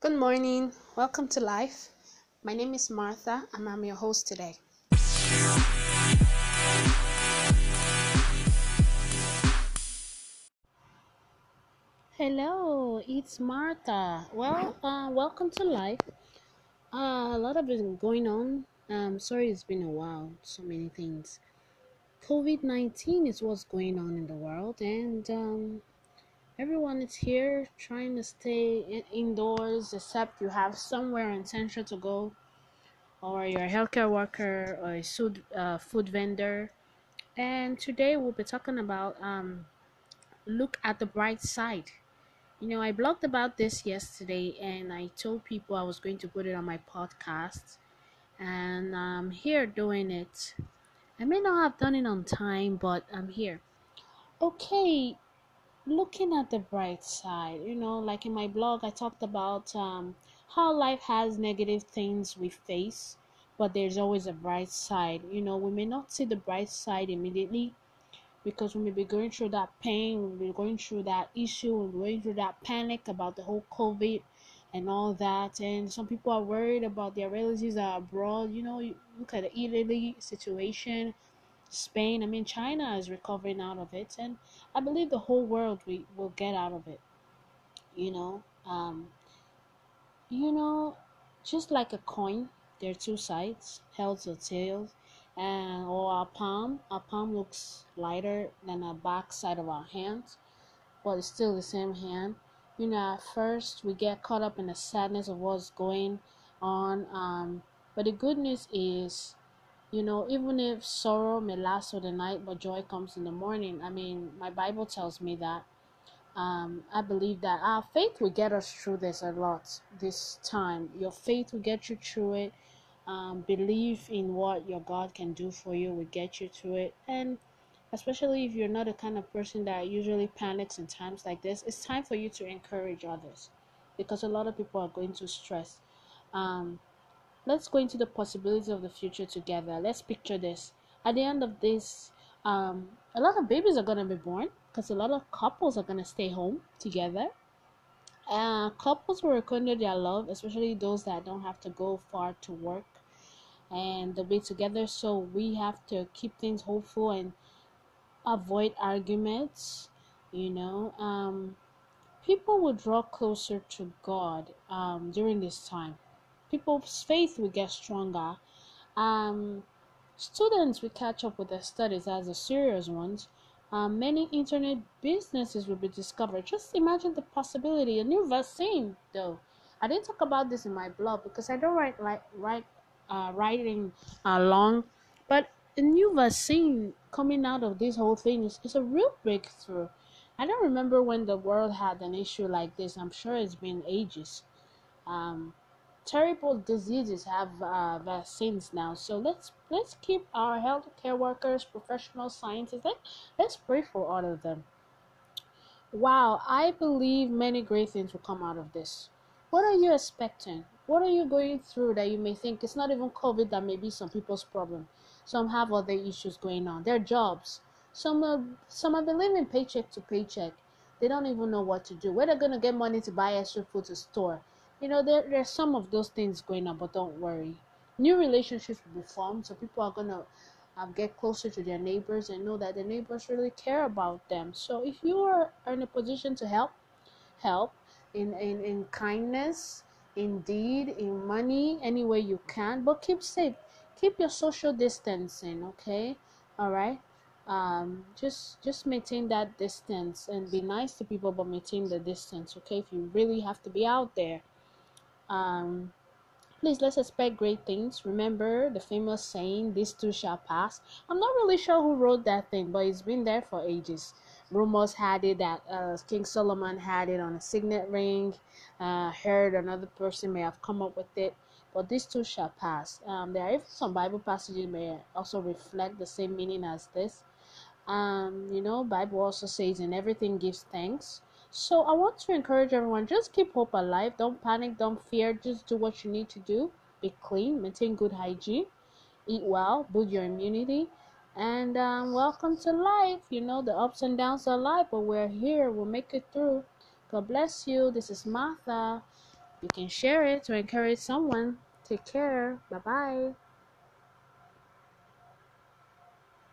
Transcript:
Good morning. Welcome to life. My name is Martha and I'm your host today. Hello, it's Martha. Well, uh, welcome to life. Uh, a lot of been going on. Um, sorry, it's been a while. So many things. COVID 19 is what's going on in the world, and um, Everyone is here trying to stay in- indoors except you have somewhere essential to go, or you're a healthcare worker or a food, uh, food vendor. And today we'll be talking about um, look at the bright side. You know, I blogged about this yesterday and I told people I was going to put it on my podcast, and I'm here doing it. I may not have done it on time, but I'm here. Okay, looking at the bright side you know like in my blog i talked about um, how life has negative things we face but there's always a bright side. You know we may not see the bright side immediately because we may be going through that pain we'll be going through that issue we're going through that panic about the whole covid and all that. And some people are worried about their relatives are abroad. You know you look at the italy situation Spain, I mean, China is recovering out of it, and I believe the whole world we will get out of it. You know, um, you know, just like a coin, there are two sides, heads or tails, and or our palm. Our palm looks lighter than the back side of our hands, but it's still the same hand. You know, at first we get caught up in the sadness of what's going on, um, but the good news is you know, even if sorrow may last for the night, but joy comes in the morning. I mean, my Bible tells me that. Um, I believe that our faith will get us through this a lot this time. Your faith will get you through it. Um, believe in what your God can do for you will get you through it. And especially if you're not the kind of person that usually panics in times like this, it's time for you to encourage others because a lot of people are going to stress. Um, let's go into the possibilities of the future together. Let's picture this. At the end of this, um, a lot of babies are gonna be born because a lot of couples are gonna stay home together. Uh, couples will rekindle their love, especially those that don't have to go far to work, and they'll be together. So we have to keep things hopeful and avoid arguments. You know, um, people will draw closer to God um, during this time people's faith will get stronger. Um, students will catch up with their studies as the serious ones. Um, many internet businesses will be discovered. Just imagine the possibility. A new vaccine, though. I didn't talk about this in my blog because I don't write like write uh, writing uh, long, but a new vaccine coming out of this whole thing is, is a real breakthrough. I don't remember when the world had an issue like this. I'm sure it's been ages. Um, terrible diseases have uh, vaccines now. So let's let's keep our healthcare workers, professional scientists. Let, let's pray for all of them. Wow, I believe many great things will come out of this. What are you expecting? What are you going through that you may think it's not even COVID that may be some people's problem? Some have other issues going on. Their jobs. Some are, some have been living paycheck to paycheck. They don't even know what to do. Where they're gonna get money to buy extra food to store you know there there's some of those things going on but don't worry. New relationships will be formed so people are gonna um, get closer to their neighbors and know that the neighbors really care about them. So if you are in a position to help help in in, in kindness in deed in money any way you can but keep safe. Keep your social distancing okay? All right um just just maintain that distance and be nice to people but maintain the distance okay? If you really have to be out there um, please let's expect great things. Remember the famous saying, "This too shall pass." I'm not really sure who wrote that thing, but it's been there for ages. Rumors had it that uh, King Solomon had it on a signet ring. Uh, heard another person may have come up with it, but this too shall pass. Um, there are even some Bible passages may also reflect the same meaning as this. Um, you know, Bible also says, "In everything gives thanks." So I want to encourage everyone just keep hope alive. Don't panic, don't fear. Just do what you need to do. Be clean, maintain good hygiene, eat well, build your immunity, and um, welcome to life. You know, the ups and downs of life, but we're here. We'll make it through. God bless you. This is Martha. You can share it to encourage someone. Take care. Bye bye.